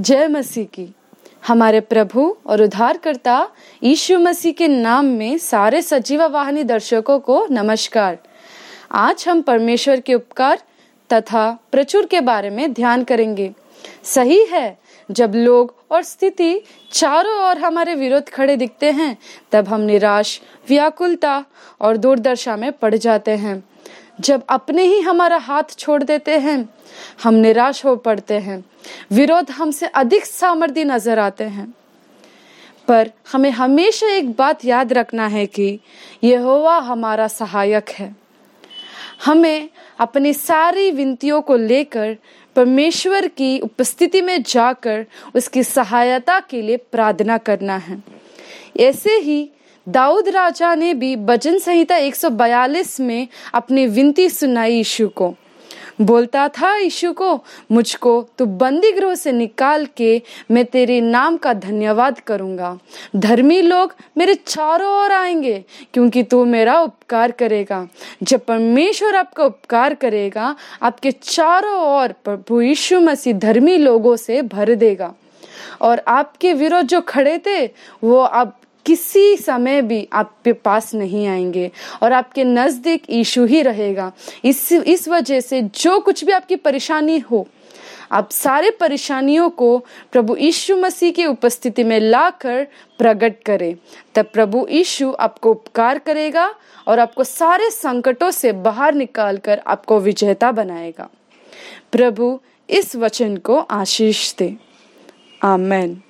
जय मसीह की। हमारे प्रभु और उद्धारकर्ता यीशु मसीह के नाम में सारे सजीवा वाहिनी दर्शकों को नमस्कार। आज हम परमेश्वर के उपकार तथा प्रचुर के बारे में ध्यान करेंगे। सही है, जब लोग और स्थिति चारों ओर हमारे विरोध खड़े दिखते हैं, तब हम निराश, व्याकुलता और दूरदर्शा में पड़ जाते हैं। जब अपने ही हमारा हाथ छोड़ देते हैं, हम निराश हो पड़ते हैं। विरोध हमसे अधिक सामर्थ्य नज़र आते हैं। पर हमें हमेशा एक बात याद रखना है कि यहोवा हमारा सहायक है। हमें अपनी सारी विनतियों को लेकर, परमेश्वर की उपस्थिति में जाकर उसकी सहायता के लिए प्रार्थना करना है। ऐसे ही दाऊद राजा ने भी भजन संहिता 142 में अपनी विनती सुनाई यीशु को। बोलता था यीशु को, मुझको तू बंदी गृह से निकाल के मैं तेरे नाम का धन्यवाद करूँगा। धर्मी लोग मेरे चारों ओर आएँगे, क्योंकि तू मेरा उपकार करेगा। जब परमेश्वर आपका उपकार करेगा, आपके चारों ओर प्रभु यीशु मसीह धर्मी लोगों से भर देगा। और आपके विरोध जो खड़े थे, वो अब किसी समय भी आपके पास नहीं आएँगे और आपके नज़दीक ईशु ही रहेगा। इस इस वजह से जो कुछ भी आपकी परेशानी हो, आप सारे परेशानियों को प्रभु यीशु मसीह की उपस्थिति में लाकर प्रकट करें। तब प्रभु यीशु आपको उपकार करेगा और आपको सारे संकटों से बाहर निकालकर आपको विजेता बनाएगा। प्रभु इस वचन को आशीष दे। आमेन।